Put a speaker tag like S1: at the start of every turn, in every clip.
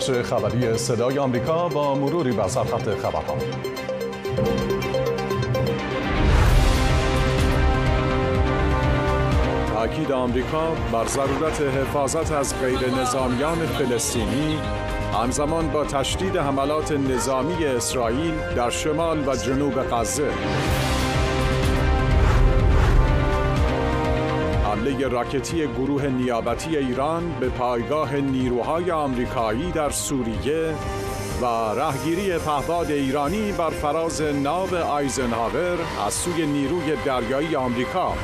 S1: بخش خبری صدای آمریکا با مروری بر سرخط خبرها. تاکید آمریکا بر ضرورت حفاظت از غیر نظامیان فلسطینی همزمان با تشدید حملات نظامی اسرائیل در شمال و جنوب غزه. حمله راکتی گروه نیابتی ایران به پایگاه نیروهای آمریکایی در سوریه و رهگیری پهباد ایرانی بر فراز ناو آیزنهاور از سوی نیروی دریایی آمریکا.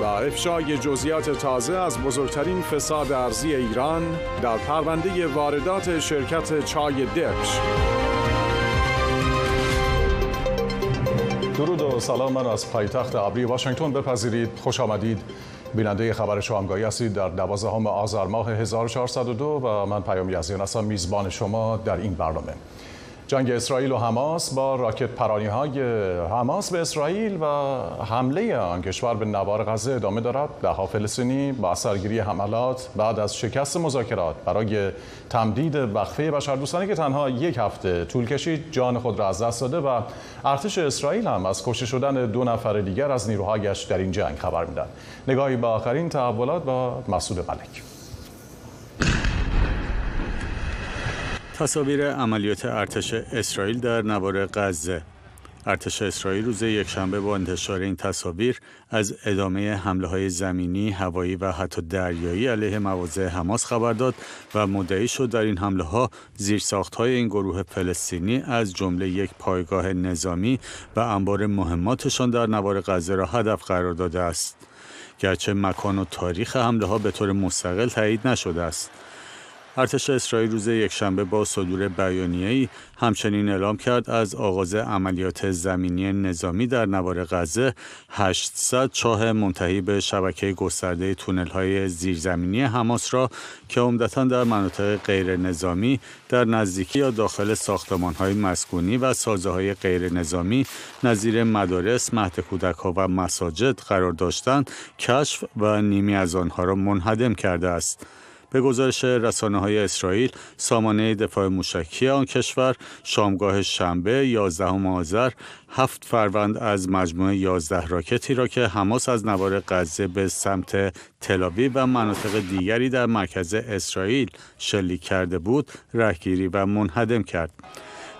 S1: و افشای جزئیات تازه از بزرگترین فساد ارزی ایران در پرونده واردات شرکت چای دبش. درود و سلام من از پایتخت ابری واشنگتن بپذیرید. خوش آمدید. بیننده خبر شامگاهی هستید در دوازدهم آذر ماه 1402 و من پیام یزیان هستم میزبان شما در این برنامه. جنگ اسرائیل و حماس با راکت پرانی های حماس به اسرائیل و حمله آن کشور به نوار غزه ادامه دارد. ده فلسطینی با سرگیری حملات بعد از شکست مذاکرات برای تمدید وقفه بشردوستانه که تنها یک هفته طول کشید جان خود را از دست داده و ارتش اسرائیل هم از کشته شدن دو نفر دیگر از نیروهایش در این جنگ خبر میدن نگاهی به آخرین تحولات با مسعود ملک.
S2: تصاویر عملیات ارتش اسرائیل در نوار غزه ارتش اسرائیل روز یکشنبه با انتشار این تصاویر از ادامه حمله های زمینی، هوایی و حتی دریایی علیه مواضع حماس خبر داد و مدعی شد در این حمله ها زیرساخت های این گروه فلسطینی از جمله یک پایگاه نظامی و انبار مهماتشان در نوار غزه را هدف قرار داده است. گرچه مکان و تاریخ حمله ها به طور مستقل تایید نشده است. ارتش اسرائیل روز یکشنبه با صدور بیانیه‌ای همچنین اعلام کرد از آغاز عملیات زمینی نظامی در نوار غزه 800 چاه منتهی به شبکه گسترده تونل‌های زیرزمینی حماس را که عمدتا در مناطق غیر نظامی در نزدیکی یا داخل ساختمان‌های مسکونی و سازه‌های غیر نظامی نظیر مدارس، مهد کودک‌ها و مساجد قرار داشتند کشف و نیمی از آنها را منهدم کرده است. به گزارش رسانه های اسرائیل سامانه دفاع موشکی آن کشور شامگاه شنبه 11 آذر هفت فروند از مجموعه 11 راکتی را که حماس از نوار غزه به سمت تلاوی و مناطق دیگری در مرکز اسرائیل شلیک کرده بود رهگیری و منهدم کرد.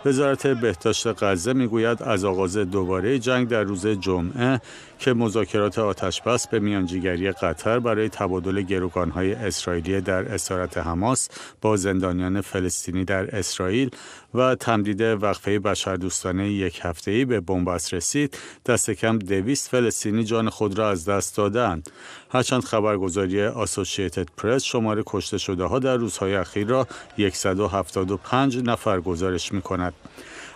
S2: وزارت بهداشت غزه می‌گوید از آغاز دوباره جنگ در روز جمعه که مذاکرات آتشبس به میانجیگری قطر برای تبادل گروگانهای اسرائیلی در اسارت حماس با زندانیان فلسطینی در اسرائیل و تمدید وقفه بشردوستانه یک هفته‌ای به بنبست رسید دست کم دویست فلسطینی جان خود را از دست دادند هرچند خبرگزاری آسوشیتد پرس شماره کشته شده ها در روزهای اخیر را 175 نفر گزارش می کند.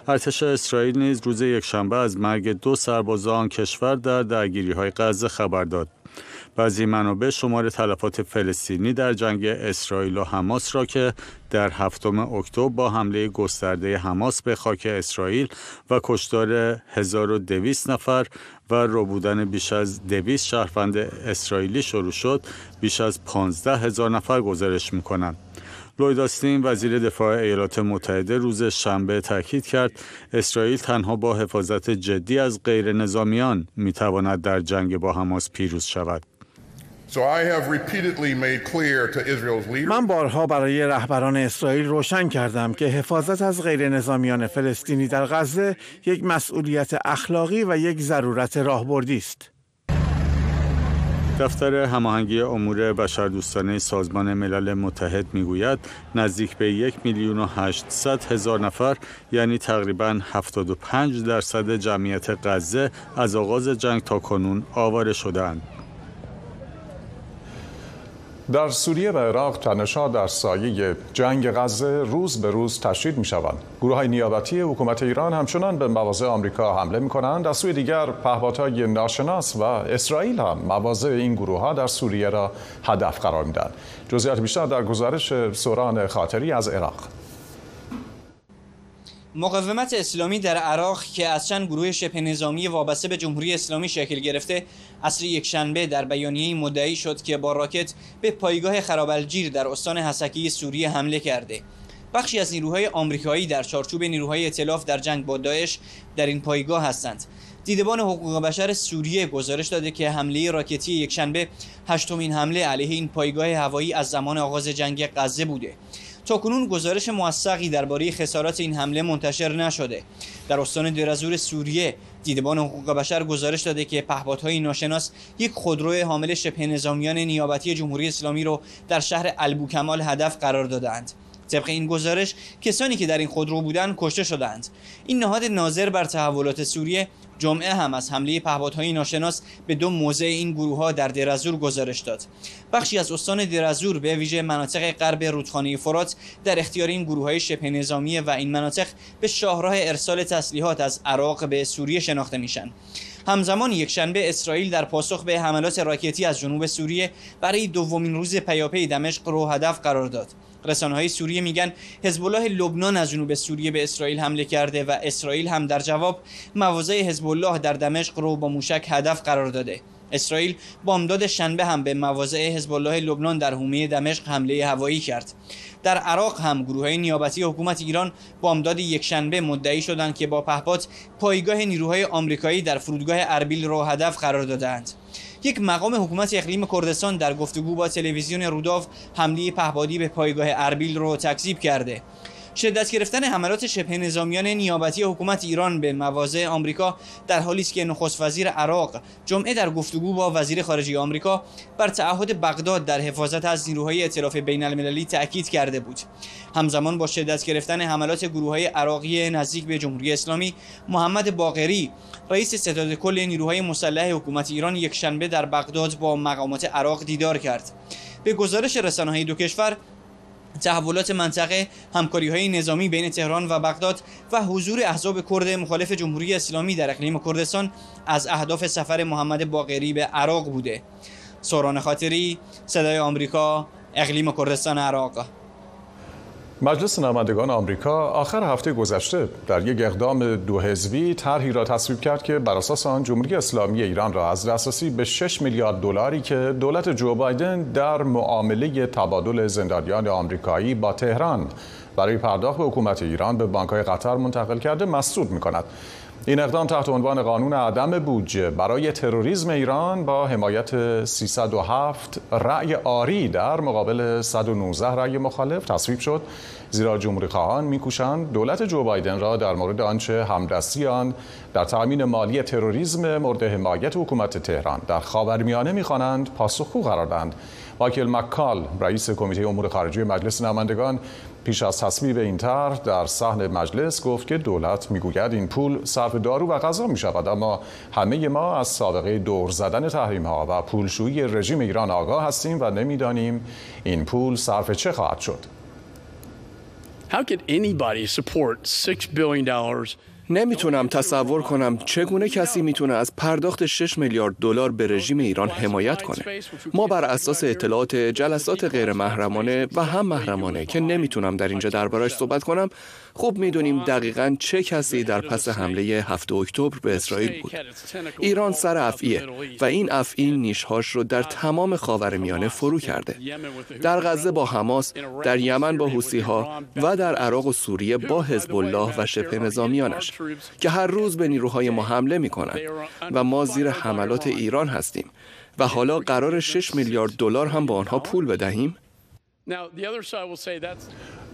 S2: ارتش اسرائیل نیز روز یکشنبه از مرگ دو سرباز آن کشور در درگیری های غزه خبر داد. بعضی منابع شمار تلفات فلسطینی در جنگ اسرائیل و حماس را که در هفتم اکتبر با حمله گسترده حماس به خاک اسرائیل و کشتار 1200 نفر و ربودن بیش از 200 شهروند اسرائیلی شروع شد بیش از 15 هزار نفر گزارش می کنند. لوید آستین وزیر دفاع ایالات متحده روز شنبه تاکید کرد اسرائیل تنها با حفاظت جدی از غیر نظامیان می تواند در جنگ با حماس پیروز شود.
S3: من بارها برای رهبران اسرائیل روشن کردم که حفاظت از غیر نظامیان فلسطینی در غزه یک مسئولیت اخلاقی و یک ضرورت راهبردی است.
S2: دفتر هماهنگی امور بشردوستانه سازمان ملل متحد می‌گوید نزدیک به یک میلیون و هشتصد هزار نفر یعنی تقریبا 75 درصد جمعیت غزه از آغاز جنگ تا کنون آواره شدند.
S1: در سوریه و عراق تنشها در سایه جنگ غزه روز به روز تشدید می شوند. گروه های نیابتی حکومت ایران همچنان به مواضع آمریکا حمله می کنند. در سوی دیگر پهپادهای ناشناس و اسرائیل هم مواضع این گروه ها در سوریه را هدف قرار می دهند. جزئیات بیشتر در گزارش سوران خاطری از عراق.
S4: مقاومت اسلامی در عراق که از چند گروه شبه نظامی وابسته به جمهوری اسلامی شکل گرفته اصر یک شنبه در بیانیه مدعی شد که با راکت به پایگاه خرابالجیر در استان حسکی سوریه حمله کرده. بخشی از نیروهای آمریکایی در چارچوب نیروهای ائتلاف در جنگ با داعش در این پایگاه هستند. دیدبان حقوق بشر سوریه گزارش داده که حمله راکتی یکشنبه هشتمین حمله علیه این پایگاه هوایی از زمان آغاز جنگ غزه بوده. تاکنون گزارش موثقی درباره خسارات این حمله منتشر نشده. در استان درزور سوریه دیدبان حقوق بشر گزارش داده که پهپادهای ناشناس یک خودرو حامل شبه نظامیان نیابتی جمهوری اسلامی رو در شهر البوکمال هدف قرار دادند. طبق این گزارش کسانی که در این خودرو بودند کشته شدند این نهاد ناظر بر تحولات سوریه جمعه هم از حمله پهپادهای ناشناس به دو موضع این گروه ها در درازور گزارش داد. بخشی از استان درازور به ویژه مناطق غرب رودخانه فرات در اختیار این گروه های شبه نظامی و این مناطق به شاهراه ارسال تسلیحات از عراق به سوریه شناخته میشن. همزمان یک شنبه اسرائیل در پاسخ به حملات راکتی از جنوب سوریه برای دومین روز پیاپی دمشق رو هدف قرار داد. رسانه های سوریه میگن حزب الله لبنان از جنوب سوریه به اسرائیل حمله کرده و اسرائیل هم در جواب مواضع حزب الله در دمشق رو با موشک هدف قرار داده. اسرائیل بامداد شنبه هم به مواضع حزب الله لبنان در حومه دمشق حمله هوایی کرد. در عراق هم گروه های نیابتی حکومت ایران بامداد یک شنبه مدعی شدند که با پهپاد پایگاه نیروهای آمریکایی در فرودگاه اربیل را هدف قرار دادند یک مقام حکومت اقلیم کردستان در گفتگو با تلویزیون روداف حمله پهپادی به پایگاه اربیل را تکذیب کرده. شدت گرفتن حملات شبه نظامیان نیابتی حکومت ایران به مواضع آمریکا در حالی است که نخست وزیر عراق جمعه در گفتگو با وزیر خارجه آمریکا بر تعهد بغداد در حفاظت از نیروهای ائتلاف بین المللی تاکید کرده بود. همزمان با شدت گرفتن حملات گروه های عراقی نزدیک به جمهوری اسلامی محمد باقری رئیس ستاد کل نیروهای مسلح حکومت ایران یک شنبه در بغداد با مقامات عراق دیدار کرد. به گزارش رسانه های دو کشور تحولات منطقه همکاری های نظامی بین تهران و بغداد و حضور احزاب کرد مخالف جمهوری اسلامی در اقلیم کردستان از اهداف سفر محمد باقری به عراق بوده. سوران خاطری صدای آمریکا اقلیم کردستان عراق.
S1: مجلس نمایندگان آمریکا آخر هفته گذشته در یک اقدام دو حزبی طرحی را تصویب کرد که بر اساس آن جمهوری اسلامی ایران را از دسترسی به 6 میلیارد دلاری که دولت جو بایدن در معامله تبادل زندانیان آمریکایی با تهران برای پرداخت به حکومت ایران به بانکهای قطر منتقل کرده مسدود می کند. این اقدام تحت عنوان قانون عدم بودجه برای تروریسم ایران با حمایت 307 رأی آری در مقابل 119 رأی مخالف تصویب شد. زیرا جمهوری خواهان میکوشند دولت جو بایدن را در مورد آنچه همدستی آن در تأمین مالی تروریسم مورد حمایت حکومت تهران در خاورمیانه می‌خوانند پاسخگو قرار دهند. مایکل مکال رئیس کمیته امور خارجه مجلس نمایندگان پیش از تصویب این طرح در صحن مجلس گفت که دولت می‌گوید این پول صرف دارو و غذا می شود اما همه ما از سابقه دور زدن تحریم ها و پولشویی رژیم ایران آگاه هستیم و نمی‌دانیم این پول صرف چه خواهد شد.
S5: How could anybody support $6 billion
S6: نمی‌تونم تصور کنم چگونه کسی می‌تونه از پرداخت 6 میلیارد دلار به رژیم ایران حمایت کنه. ما بر اساس اطلاعات جلسات غیر محرمانه و هم محرمانه که نمی‌تونم در اینجا دربارش صحبت کنم، خوب می‌دونیم دقیقا چه کسی در پس حمله 7 اکتبر به اسرائیل بود. ایران سر افعیه و این افعی نیشهاش رو در تمام خاورمیانه فرو کرده. در غزه با حماس، در یمن با حوسی ها و در عراق و سوریه با حزب الله و شبه نظامیانش که هر روز به نیروهای ما حمله می کنند و ما زیر حملات ایران هستیم و حالا قرار 6 میلیارد دلار هم با آنها پول بدهیم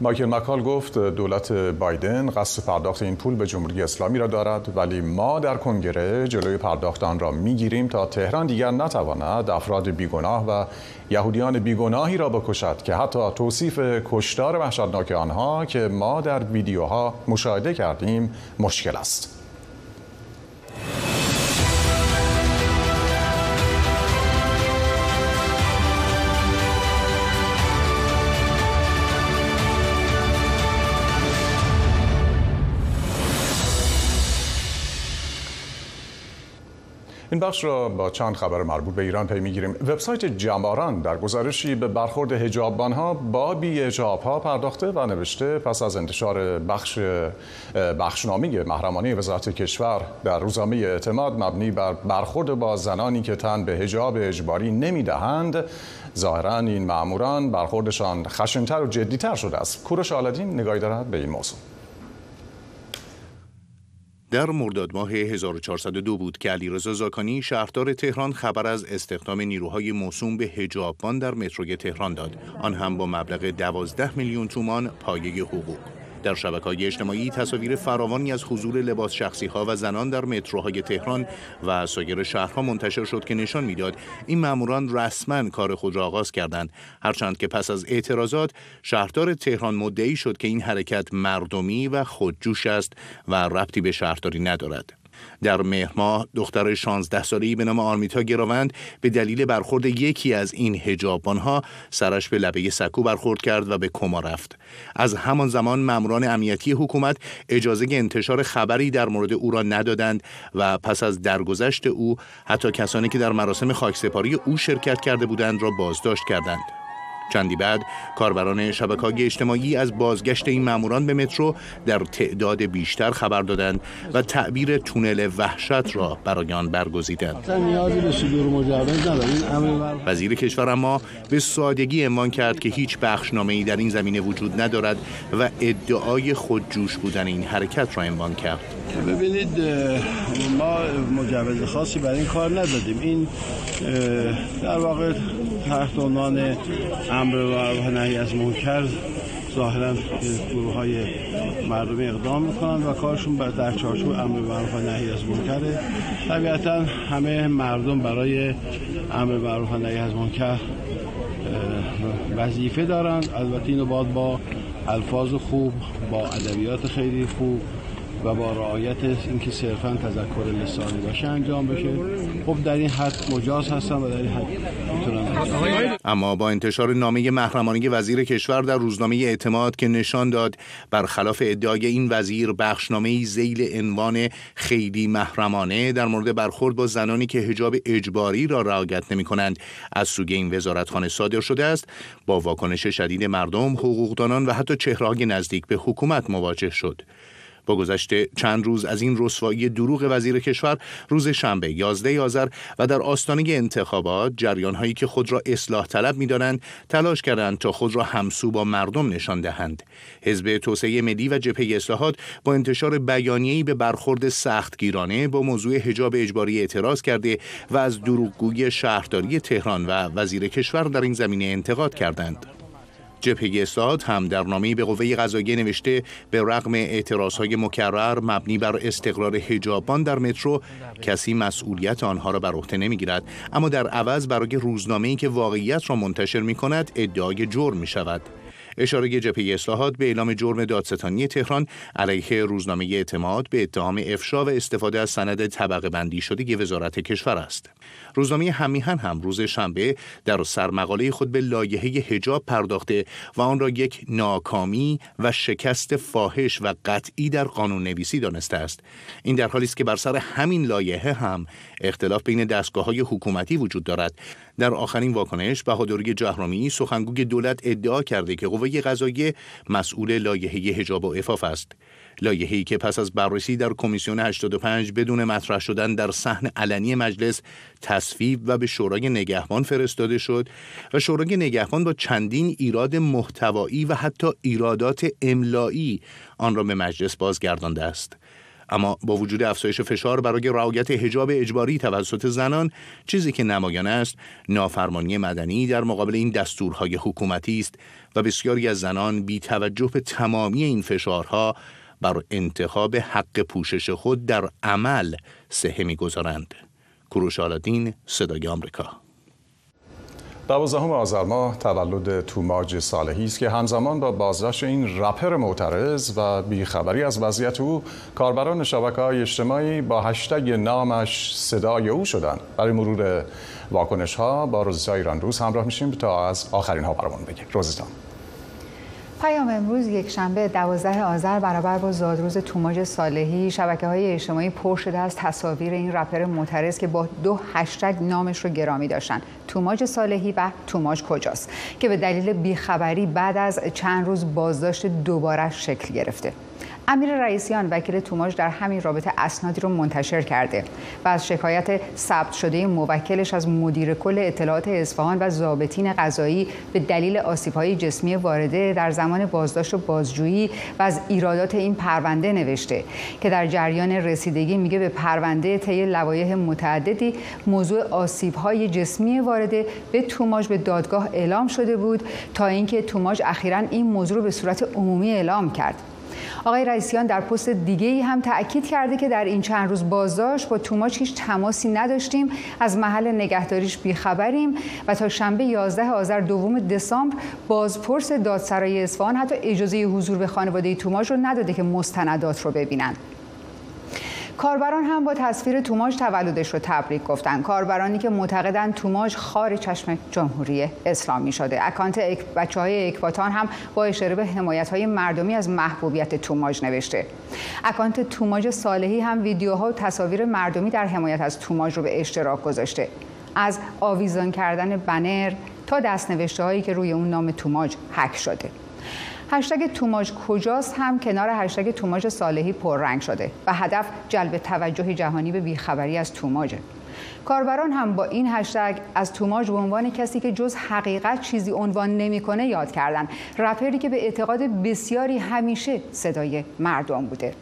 S1: مایکل مکال گفت دولت بایدن قصد پرداخت این پول به جمهوری اسلامی را دارد ولی ما در کنگره جلوی پرداخت آن را می‌گیریم تا تهران دیگر نتواند افراد بیگناه و یهودیان بیگناهی را بکشد که حتی توصیف کشتار وحشتناک آنها که ما در ویدیوها مشاهده کردیم مشکل است. این بخش را با چند خبر مربوط به ایران پی می‌گیریم. وبسایت جماران در گزارشی به برخورد ها با بی ها پرداخته و نوشته پس از انتشار بخش بخشنامه محرمانه وزارت کشور در روزنامه اعتماد مبنی بر برخورد با زنانی که تن به حجاب اجباری نمی‌دهند. ظاهرا این ماموران برخوردشان خشنتر و جدیتر شده است. کوروش آلدین نگاهی دارد به این موضوع.
S7: در مرداد ماه 1402 بود که علیرضا زاکانی شهردار تهران خبر از استخدام نیروهای موسوم به حجابان در متروی تهران داد. آن هم با مبلغ 12 میلیون تومان پایه حقوق. در شبکه های اجتماعی تصاویر فراوانی از حضور لباس شخصی ها و زنان در متروهای تهران و سایر شهرها منتشر شد که نشان می‌داد این ماموران رسما کار خود را آغاز کردند. هرچند که پس از اعتراضات شهردار تهران مدعی شد که این حرکت مردمی و خودجوش است و ربطی به شهرداری ندارد. در مهر ماه دختر 16 ساله‌ای به نام آرمیتا گراوند به دلیل برخورد یکی از این ها سرش به لبه سکو برخورد کرد و به کما رفت. از همان زمان ماموران امنیتی حکومت اجازه انتشار خبری در مورد او را ندادند و پس از درگذشت او حتی کسانی که در مراسم خاکسپاری او شرکت کرده بودند را بازداشت کردند. چندی بعد کاربران شبکه‌های اجتماعی از بازگشت این ماموران به مترو در تعداد بیشتر خبر دادند و تعبیر تونل وحشت را برای آن برگزیدند. وزیر کشور اما به سادگی عنوان کرد که هیچ بخشنامه‌ای در این زمینه وجود ندارد و ادعای خودجوش بودن این حرکت را عنوان کرد.
S8: ببینید ما مجوز خاصی برای این کار ندادیم این در واقع تحت عنوان امر و نهی از منکر ظاهرا گروه های مردمی اقدام می‌کنن و کارشون در چارچوب امر معروف و نهی از منکره. طبیعتا همه مردم برای امر معروف و نهی از منکر وظیفه دارند. البته اینو باید با الفاظ خوب با ادبیات خیلی خوب و با رعایت اینکه صرفا تذکر لسانی باشه انجام بشه. خب در این حد مجاز هستم و در این حد می‌تونم
S7: اما با انتشار نامه محرمانه وزیر کشور در روزنامه اعتماد که نشان داد برخلاف ادعای این وزیر بخشنامه زیل عنوان خیلی محرمانه در مورد برخورد با زنانی که حجاب اجباری را رعایت نمی کنند از سوی این وزارتخانه صادر شده است با واکنش شدید مردم حقوقدانان و حتی چهرههای نزدیک به حکومت مواجه شد. با گذشته چند روز از این رسوایی دروغ وزیر کشور روز شنبه 11 آذر و در آستانه انتخابات جریان هایی که خود را اصلاح طلب می‌دانند تلاش کردند تا خود را همسو با مردم نشان دهند. حزب توسعه ملی و جبهه اصلاحات با انتشار بیانیه‌ای به برخورد سختگیرانه با موضوع حجاب اجباری اعتراض کرده و از دروغگویی شهرداری تهران و وزیر کشور در این زمینه انتقاد کردند. جبهه اصلاحات هم در نامه به قوه قضاییه نوشته به رغم اعتراضهای مکرر مبنی بر استقرار حجابان در مترو کسی مسئولیت آنها را بر عهده نمی‌گیرد. اما در عوض برای روزنامه‌ای که واقعیت را منتشر می کند ادعای جرم می شود اشاره جبهه اصلاحات به اعلام جرم دادستانی تهران علیه روزنامه اعتماد به اتهام افشا و استفاده از سند طبقه بندی شده وزارت کشور است. روزنامه همیهن هم روز شنبه در سرمقاله خود به لایحه حجاب پرداخته و آن را یک ناکامی و شکست فاحش و قطعی در قانون نویسی دانسته است این در حالی است که بر سر همین لایحه هم اختلاف بین دستگاه های حکومتی وجود دارد در آخرین واکنش بهادری جهرومی سخنگوی دولت ادعا کرده که قوه قضاییه مسئول لایحه حجاب و عفاف است. لایحه‌ای که پس از بررسی در کمیسیون 85 بدون مطرح شدن در صحن علنی مجلس تصویب و به شورای نگهبان فرستاده شد و شورای نگهبان با چندین ایراد محتوایی و حتی ایرادات املایی آن را به مجلس بازگردانده است. اما با وجود افزایش فشار برای رعایت حجاب اجباری توسط زنان چیزی که نمایان است نافرمانی مدنی در مقابل این دستورهای حکومتی است و بسیاری از زنان بی توجه به تمامی این فشارها بر انتخاب حق پوشش خود در عمل سهه می‌گذارند. کروش آلادین صدای آمریکا
S1: دوازدهم آذر ماه تولد توماج صالحی است که همزمان با بازداشت این رپر معترض و بیخبری از وضعیت او کاربران شبکه های اجتماعی با هشتگ نامش صدای او شدند. برای مرور واکنش ها با روزیتا ایران روز همراه میشیم تا از آخرین ها برامون بگیم. روزیتا
S9: پیام امروز یک شنبه دوازده آذر برابر با زادروز توماج صالحی شبکه های اجتماعی پر شده از تصاویر این رپر معترض که با دو هشتگ نامش رو گرامی داشتن. توماج صالحی و توماج کجاست؟ که به دلیل بیخبری بعد از چند روز بازداشت دوباره شکل گرفته. امیر رئیسیان وکیل توماج در همین رابطه اسنادی رو منتشر کرده و از شکایت ثبت شده موکلش از مدیر کل اطلاعات اصفهان و ضابطین قضایی به دلیل آسیب‌های جسمی وارده در زمان بازداشت و بازجویی و از ایرادات این پرونده نوشته که در جریان رسیدگی میگه به پرونده طی لوایح متعددی موضوع آسیب‌های جسمی وارده به توماج به دادگاه اعلام شده بود تا اینکه توماج اخیرا این موضوع رو به صورت عمومی اعلام کرد. آقای رئیسیان در پست دیگه ای هم تاکید کرده که در این چند روز بازداشت با توماچ هیچ تماسی نداشتیم از محل نگهداریش بیخبریم و تا شنبه 11 آذر دوم دسامبر بازپرس دادسرای اصفهان حتی اجازه حضور به خانواده توماچ رو نداده که مستندات رو ببینند کاربران هم با تصویر توماج تولدش رو تبریک گفتن. کاربرانی که معتقدن توماج خار چشم جمهوری اسلامی شده. اکانت بچه های اکباتان هم با اشاره به حمایت های مردمی از محبوبیت توماج نوشته. اکانت توماج صالحی هم ویدیوها و تصاویر مردمی در حمایت از توماج رو به اشتراک گذاشته. از آویزان کردن بنر تا دستنوشته هایی که روی اون نام توماج حک شده. هشتگ توماج کجاست؟ هم کنار هشتگ توماج صالحی پررنگ شده و هدف جلب توجه جهانی به بیخبری از توماجه. کاربران هم با این هشتگ از توماج به عنوان کسی که جز حقیقت چیزی عنوان نمی‌کنه یاد کردن. رپری که به اعتقاد بسیاری همیشه صدای مردم بوده.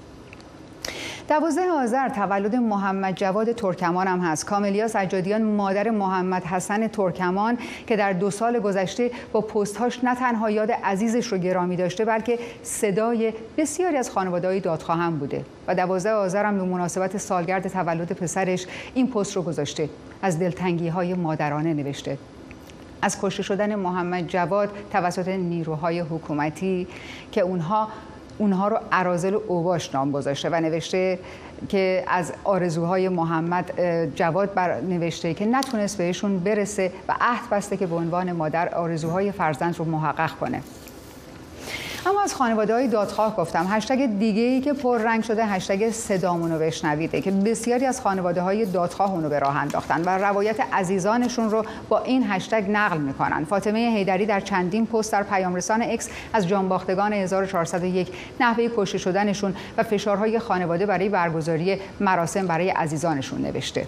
S9: دوازده آذر تولد محمد جواد ترکمان هم هست. کاملیا سجادیان مادر محمد حسن ترکمان که در دو سال گذشته با پستهاش نه تنها یاد عزیزش رو گرامی داشته بلکه صدای بسیاری از خانواده های دادخواه هم بوده و دوازده آذر هم به مناسبت سالگرد تولد پسرش این پست رو گذاشته از دلتنگی های مادرانه نوشته. از کشته شدن محمد جواد توسط نیروهای حکومتی که اونها اونها رو ارازل اوباش نام گذاشته و نوشته که از آرزوهای محمد جواد بر نوشته که نتونست بهشون برسه و عهد بسته که به عنوان مادر آرزوهای فرزند رو محقق کنه. اما از خانواده های دادخواه گفتم. هشتگ دیگه ای که پر رنگ شده هشتگ صدامونو بشنویده که بسیاری از خانواده های دادخواه اونو به راه انداختن و روایت عزیزانشون رو با این هشتگ نقل می‌کنن. فاطمه هیدری در چندین پست در پیام رسان اکس از جانباختگان 1401 نحوه کشته شدنشون و فشارهای خانواده برای برگزاری مراسم برای عزیزانشون نوشته.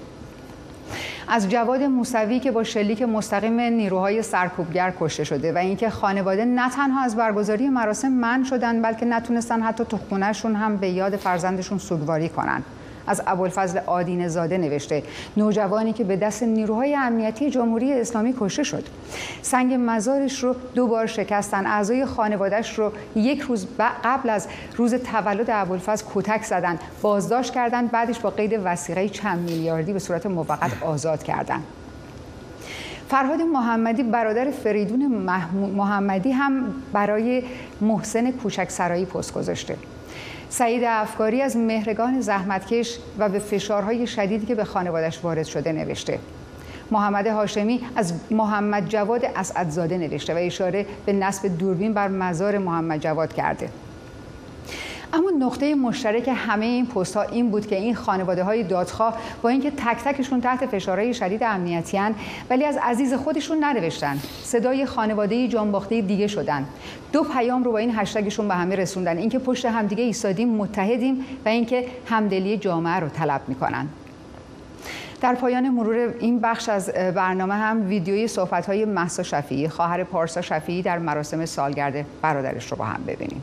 S9: از جواد موسوی که با شلیک مستقیم نیروهای سرکوبگر کشته شده و اینکه خانواده نه تنها از برگزاری مراسم من شدن بلکه نتونستن حتی تو خونهشون هم به یاد فرزندشون سوگواری کنن. از ابوالفضل آدین زاده نوشته. نوجوانی که به دست نیروهای امنیتی جمهوری اسلامی کشته شد. سنگ مزارش رو دو بار شکستن. اعضای خانوادهش رو یک روز قبل از روز تولد ابوالفضل کتک زدن. بازداشت کردن. بعدش با قید وسیقه چند میلیاردی به صورت موقت آزاد کردن. فرهاد محمدی برادر فریدون محمدی هم برای محسن کوچک سرایی پست گذاشته. سعید افکاری از مهرگان زحمتکش و به فشارهای شدیدی که به خانوادش وارد شده نوشته. محمد هاشمی از محمد جواد اسعدزاده نوشته و اشاره به نصب دوربین بر مزار محمد جواد کرده. اما نقطه مشترک همه این پست ها این بود که این خانواده های دادخواه با اینکه تک تکشون تحت فشارهای شدید امنیتی ولی از عزیز خودشون ننوشتن. صدای خانواده جانباخته دیگه شدن. دو پیام رو با این هشتگشون به همه رسوندن. اینکه پشت همدیگه ایستادیم متحدیم و اینکه همدلی جامعه رو طلب می‌کنن. در پایان مرور این بخش از برنامه هم ویدیوی صحبت های محسا شفیعی خواهر پارسا شفیعی در مراسم سالگرد برادرش رو با هم ببینیم.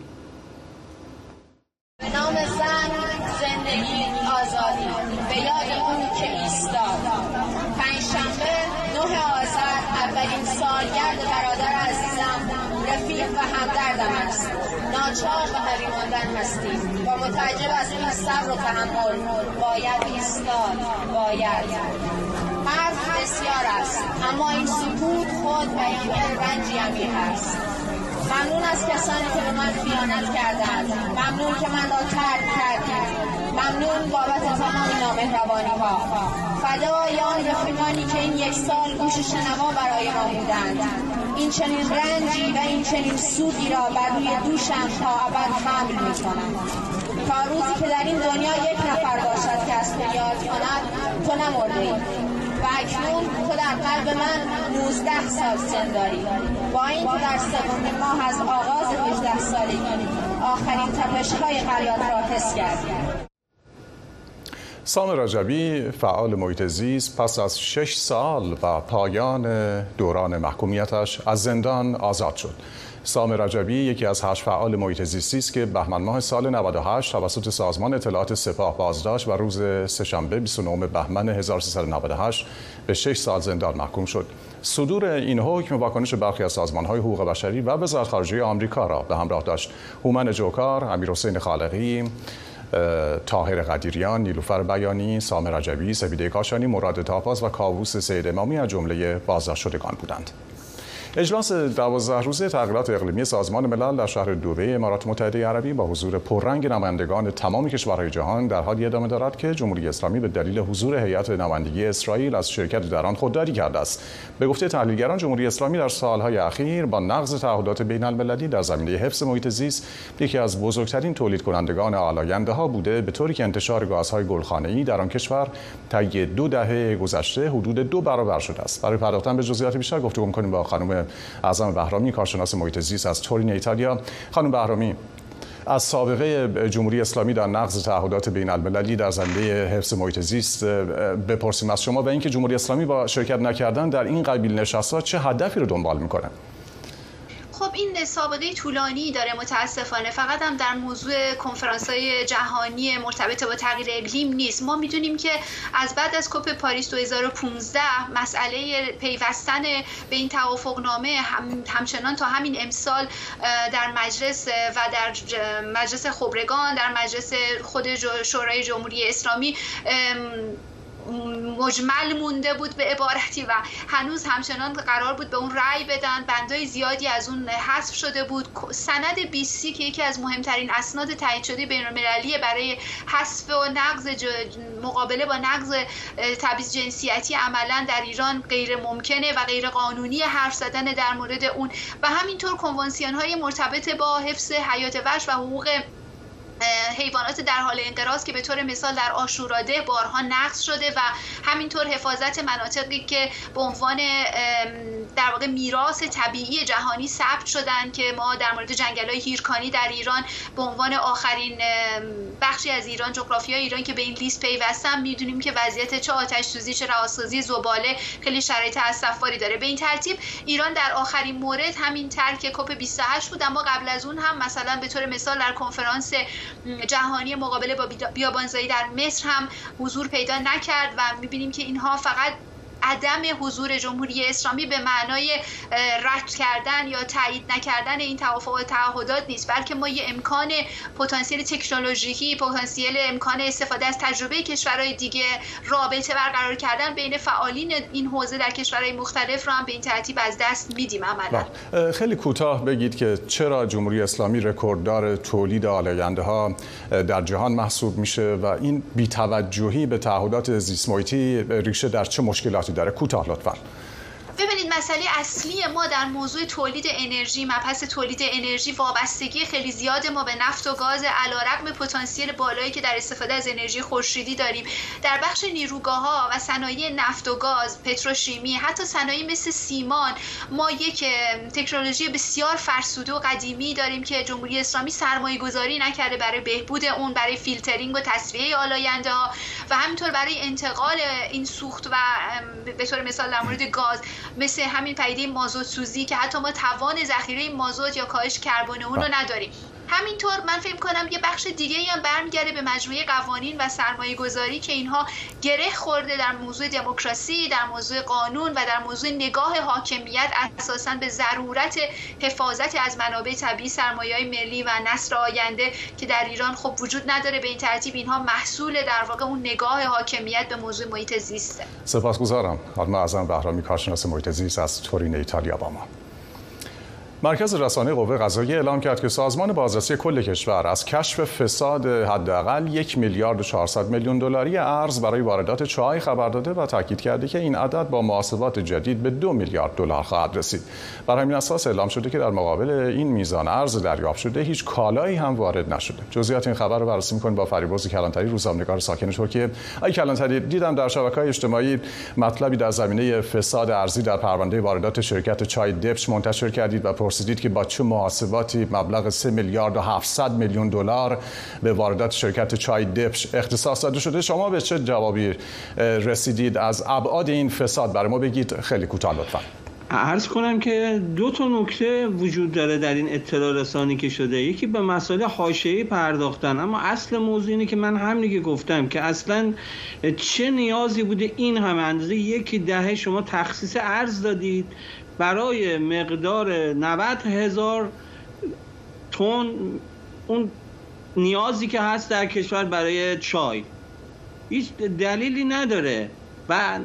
S10: و ماندن هستیم. و متعجب از این صبر و تحمل باید ایستاد باید. حرف بسیار است اما این سکوت خود بیانگر رنجی عمیق است. ممنون از کسانی که به من خیانت کردند. ممنون که من را ترک کردید. ممنون بابت تمام نامهربانی ها فدای آن رفیقانی که این یک سال گوش شنوا برای ما بودند. این چنین رنجی و این چنین سودی را بر روی دوشم تا ابد حمل می کنم تا روزی که در این دنیا یک نفر باشد که از تو یاد کند تو نمرده ای و اکنون تو در قلب من 19 سال سن داری. با این که در سومین ماه از آغاز 18 سالگی آخرین تپش های قلبت را حس کردی.
S1: سام رجبی فعال محیط زیست پس از شش سال و پایان دوران محکومیتش از زندان آزاد شد سام رجبی یکی از هشت فعال محیط زیستی است که بهمن ماه سال 98 توسط سازمان اطلاعات سپاه بازداشت و روز سهشنبه 29 بهمن 1398 به 6 سال زندان محکوم شد. صدور این حکم واکنش برخی از سازمان‌های حقوق بشری و وزارت خارجه آمریکا را به همراه داشت. هومن جوکار، امیرحسین خالقی، تاهر قدیریان، نیلوفر بیانی، سام رجبی، سویده کاشانی، مراد تاپاز و کاووس سید امامی از جمله بازداشت شدگان بودند. اجلاس دوازده روزه تغییرات اقلیمی سازمان ملل در شهر دوبه امارات متحده عربی با حضور پررنگ نمایندگان تمام کشورهای جهان در حالی ادامه دارد که جمهوری اسلامی به دلیل حضور هیئت نمایندگی اسرائیل از شرکت در آن خودداری کرده است. به گفته تحلیلگران جمهوری اسلامی در سالهای اخیر با نقض تعهدات بین المللی در زمینه حفظ محیط زیست یکی از بزرگترین تولید کنندگان آلاینده ها بوده به طوری که انتشار گازهای گلخانه‌ای در آن کشور طی دو دهه گذشته حدود دو برابر شده است. برای پرداختن به جزئیات بیشتر گفتگو می‌کنیم با خانم اعظم بهرامی کارشناس محیط زیست از تورین ایتالیا. خانم بهرامی از سابقه جمهوری اسلامی در نقض تعهدات بین المللی در زمینه حفظ محیط زیست بپرسیم از شما و اینکه جمهوری اسلامی با شرکت نکردن در این قبیل نشست‌ها چه هدفی رو دنبال می‌کنه؟
S11: خب این سابقه طولانی داره متاسفانه. فقط هم در موضوع کنفرانس های جهانی مرتبط با تغییر اقلیم نیست. ما می‌دونیم که از بعد از کپ پاریس 2015 مسئله پیوستن به این توافقنامه هم، همچنان تا همین امسال در مجلس و در مجلس خبرگان در مجلس خود شورای جمهوری اسلامی مجمل مونده بود به عبارتی و هنوز همچنان قرار بود به اون رأی بدن. بندای زیادی از اون حذف شده بود. سند 20 که یکی از مهمترین اسناد تایید شده بین المللی برای حذف و نقض مقابله با نقض تبعیض جنسیتی عملا در ایران غیر ممکنه و غیر قانونی حرف زدن در مورد اون. و همینطور کنوانسیون های مرتبط با حفظ حیات وحش و حقوق حیوانات در حال انقراض که به طور مثال در آشوراده بارها نقض شده و همینطور حفاظت مناطقی که به عنوان در واقع میراث طبیعی جهانی ثبت شدن که ما در مورد جنگل های هیرکانی در ایران به عنوان آخرین بخشی از ایران جغرافی ایران که به این لیست پیوستن می‌دونیم که وضعیت چه آتش سوزی چه رهاسازی زباله خیلی شرایط اسفباری داره. به این ترتیب ایران در آخرین مورد همین ترک کپ 28 بود اما قبل از اون هم مثلا به طور مثال در کنفرانس جهانی مقابله با بیابانزایی در مصر هم حضور پیدا نکرد و می‌بینیم که اینها فقط عدم حضور جمهوری اسلامی به معنای رد کردن یا تایید نکردن این توافق و تعهدات نیست بلکه ما یه امکان پتانسیل تکنولوژیکی پتانسیل امکان استفاده از تجربه کشورهای دیگه رابطه برقرار کردن بین فعالین این حوزه در کشورهای مختلف رو هم به این ترتیب از دست میدیم عملا
S1: بله. خیلی کوتاه بگید که چرا جمهوری اسلامی رکورددار تولید آلاینده ها در جهان محسوب میشه و این بیتوجهی به تعهدات زیست ریشه در چه مشکلاتی داره. کوتاه لطفا.
S11: ببینید مسئله اصلی ما در موضوع تولید انرژی مبحث تولید انرژی وابستگی خیلی زیاد ما به نفت و گاز علیرغم پتانسیل بالایی که در استفاده از انرژی خورشیدی داریم. در بخش نیروگاه ها و صنایع نفت و گاز پتروشیمی حتی صنایع مثل سیمان ما یک تکنولوژی بسیار فرسوده و قدیمی داریم که جمهوری اسلامی سرمایه گذاری نکرده برای بهبود اون برای فیلترینگ و تصفیه آلاینده ها و همینطور برای انتقال این سوخت و به طور مثال در مورد گاز مثل همین پدیده مازوت سوزی که حتی ما توان ذخیره مازوت یا کاهش کربن اون رو نداریم. همینطور من فکر کنم یه بخش دیگه هم برمیگرده به مجموعه قوانین و سرمایه گذاری که اینها گره خورده در موضوع دموکراسی در موضوع قانون و در موضوع نگاه حاکمیت اساسا به ضرورت حفاظت از منابع طبیعی سرمایه ملی و نسل آینده که در ایران خب وجود نداره. به این ترتیب اینها محصول در واقع اون نگاه حاکمیت به موضوع محیط زیسته
S1: سپاسگزارم. خانم اعظم بهرامی کارشناس محیط زیست از تورین ایتالیا با ما. مرکز رسانه قوه قضاییه اعلام کرد که سازمان بازرسی کل کشور از کشف فساد حداقل یک میلیارد و 400 میلیون دلاری ارز برای واردات چای خبر داده و تاکید کرده که این عدد با محاسبات جدید به دو میلیارد دلار خواهد رسید. بر همین اساس اعلام شده که در مقابل این میزان ارز دریافت شده هیچ کالایی هم وارد نشده. جزئیات این خبر رو بررسی می‌کنیم با فریبرز کلانتری روزنامه‌نگار ساکن ترکیه. آقای کلانتری دیدم در شبکه‌های اجتماعی مطلبی در زمینه فساد ارزی در پرونده واردات شرکت چای دپش منتشر کردید و پرسیدید که با چه محاسباتی مبلغ 3 میلیارد و 700 میلیون دلار به واردات شرکت چای دپش اختصاص داده شده؟ شما به چه جوابی رسیدید از ابعاد این فساد؟ برای ما بگید خیلی کوتاه لطفا.
S8: عرض کنم که دو تا نکته وجود داره در این اطلاع رسانی که شده. یکی به مسائل حاشیه‌ای پرداختن. اما اصل موضوع اینه که من همینی که گفتم که اصلا چه نیازی بوده این همه اندازه؟ یکی دهه شما تخصیص ارز دادید. برای مقدار 90 هزار تن اون نیازی که هست در کشور برای چای. هیچ دلیلی نداره. و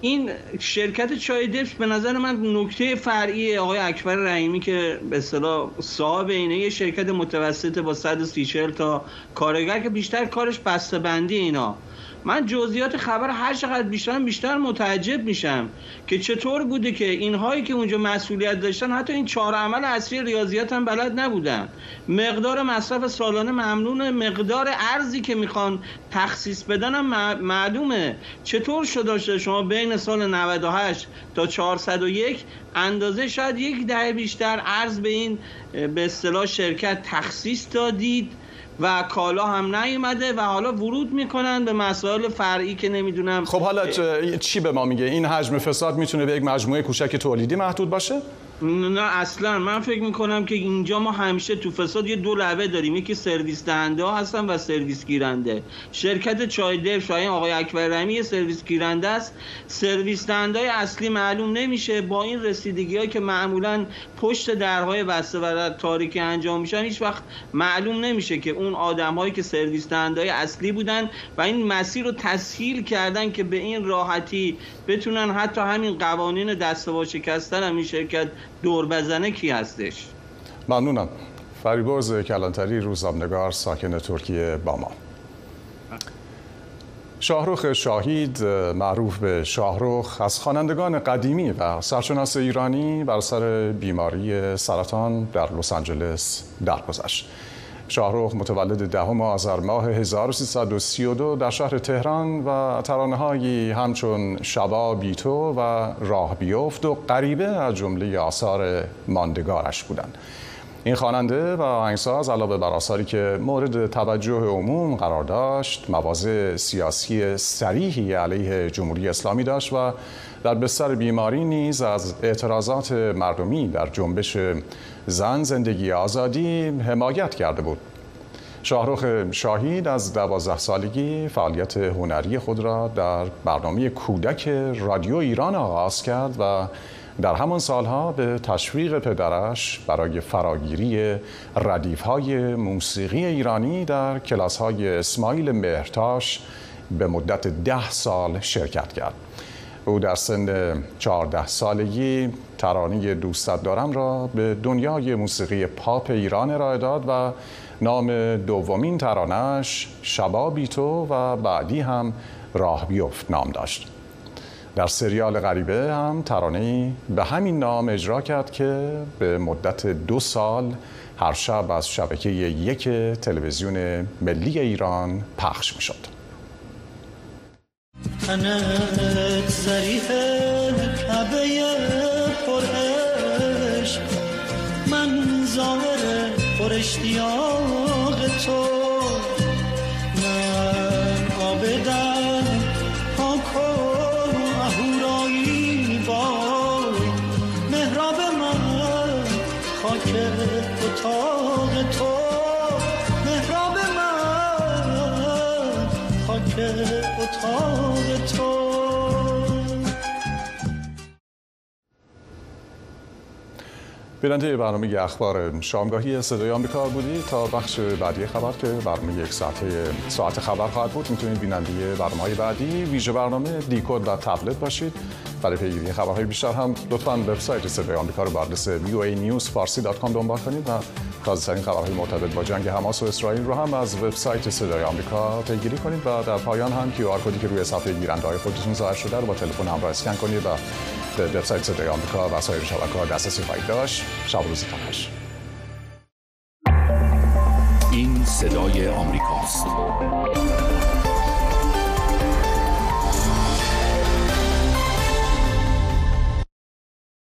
S8: این شرکت چای دپس به نظر من نکته فرعی آقای اکبر رحیمی که به اصطلاح صاحب اینه یه شرکت متوسط با 130 تا کارگر که بیشتر کارش بسته بندی اینا. من جزئیات خبر هر چقدر بیشتر بیشتر متعجب میشم که چطور بوده که اینهایی که اونجا مسئولیت داشتن حتی این چهار عمل اصلی ریاضیات هم بلد نبودن. مقدار مصرف سالانه ممنون مقدار ارزی که می‌خوان تخصیص بدن هم معلومه. چطور شده شما بین سال 98 تا 401 اندازه شاید یک دهه بیشتر ارز به این به اصطلاح شرکت تخصیص دادید؟ و کالا هم نیومده و حالا ورود می‌کنن به مسائل فرعی که نمی‌دونم.
S1: خب حالا چی به ما میگه؟ این حجم فساد می‌تونه به یک مجموعه کوچک تولیدی محدود باشه؟
S8: نه اصلا. من فکر می‌کنم که اینجا ما همیشه تو فساد یه دو لبه داریم. یکی سرویس دهنده ها هستن و سرویس گیرنده شرکت چای دل شاید آقای اکبر رحمی سرویس گیرنده است. سرویس دهنده اصلی معلوم نمیشه. با این رسیدگی ها که معمولا پشت درهای بسته و تاریکی انجام میشن هیچ وقت معلوم نمیشه که اون آدم هایی که سرویس دهنده اصلی بودن و این مسیر رو تسهیل کردن که به این راحتی بتونن حتی همین قوانین دسته شکستن هم این شرکت دور بزنه کی هستش؟
S1: ممنونم. فریبرز کلانتری روزنامه‌نگار ساکن ترکیه با ما. شاهروخ شاهید معروف به شاهروخ از خوانندگان قدیمی و سرشناس ایرانی بر سر بیماری سرطان در لس آنجلس درگذشت. شاهروخ متولد دهم آذر ماه 1332 در شهر تهران و ترانه هایی همچون شبا بیتو و راه بیفت و غریبه از جمله آثار ماندگارش بودند. این خواننده و آهنگساز علاوه بر آثاری که مورد توجه عموم قرار داشت مواضع سیاسی سریحی علیه جمهوری اسلامی داشت و در بستر بیماری نیز از اعتراضات مردمی در جنبش زن زندگی آزادی حمایت کرده بود شاهروخ شاهید از دوازده سالگی فعالیت هنری خود را در برنامه کودک رادیو ایران آغاز کرد و در همان سالها به تشویق پدرش برای فراگیری ردیف های موسیقی ایرانی در کلاس های اسماعیل مهرتاش به مدت ده سال شرکت کرد. او در سن 14 سالگی ترانه دوستت دارم را به دنیای موسیقی پاپ ایران ارائه داد و نام دومین ترانش شبا بیتو و بعدی هم راه بیفت نام داشت در سریال غریبه هم ترانه به همین نام اجرا کرد که به مدت دو سال هر شب از شبکه یک تلویزیون ملی ایران پخش می شد. تنت ظریفه کعبه پر من ظاهر پر اشتیاق تو. بیننده برنامه اخبار شامگاهی صدای آمریکا بودی تا بخش بعدی خبر که برنامه یک ساعته ساعت خبر خواهد بود. می‌تونید بیننده برنامه های بعدی ویژه برنامه دیکود و تبلت باشید. برای پیگیری خبرهای بیشتر هم لطفا وبسایت صدای آمریکا رو بر آدرس voanewsfarsi.com دنبال کنید و تازه‌ترین خبرهای مرتبط با جنگ حماس و اسرائیل رو هم از وبسایت صدای آمریکا پیگیری کنید و در پایان هم کیو کدی که روی صفحه گیرنده خودتون ظاهر شده رو با تلفن همراه اسکن کنید و وبسایت صدای آمریکا و سایر شبکه‌ها دسترسی خواهید داشت شب خوش
S12: این صدای آمریکاست.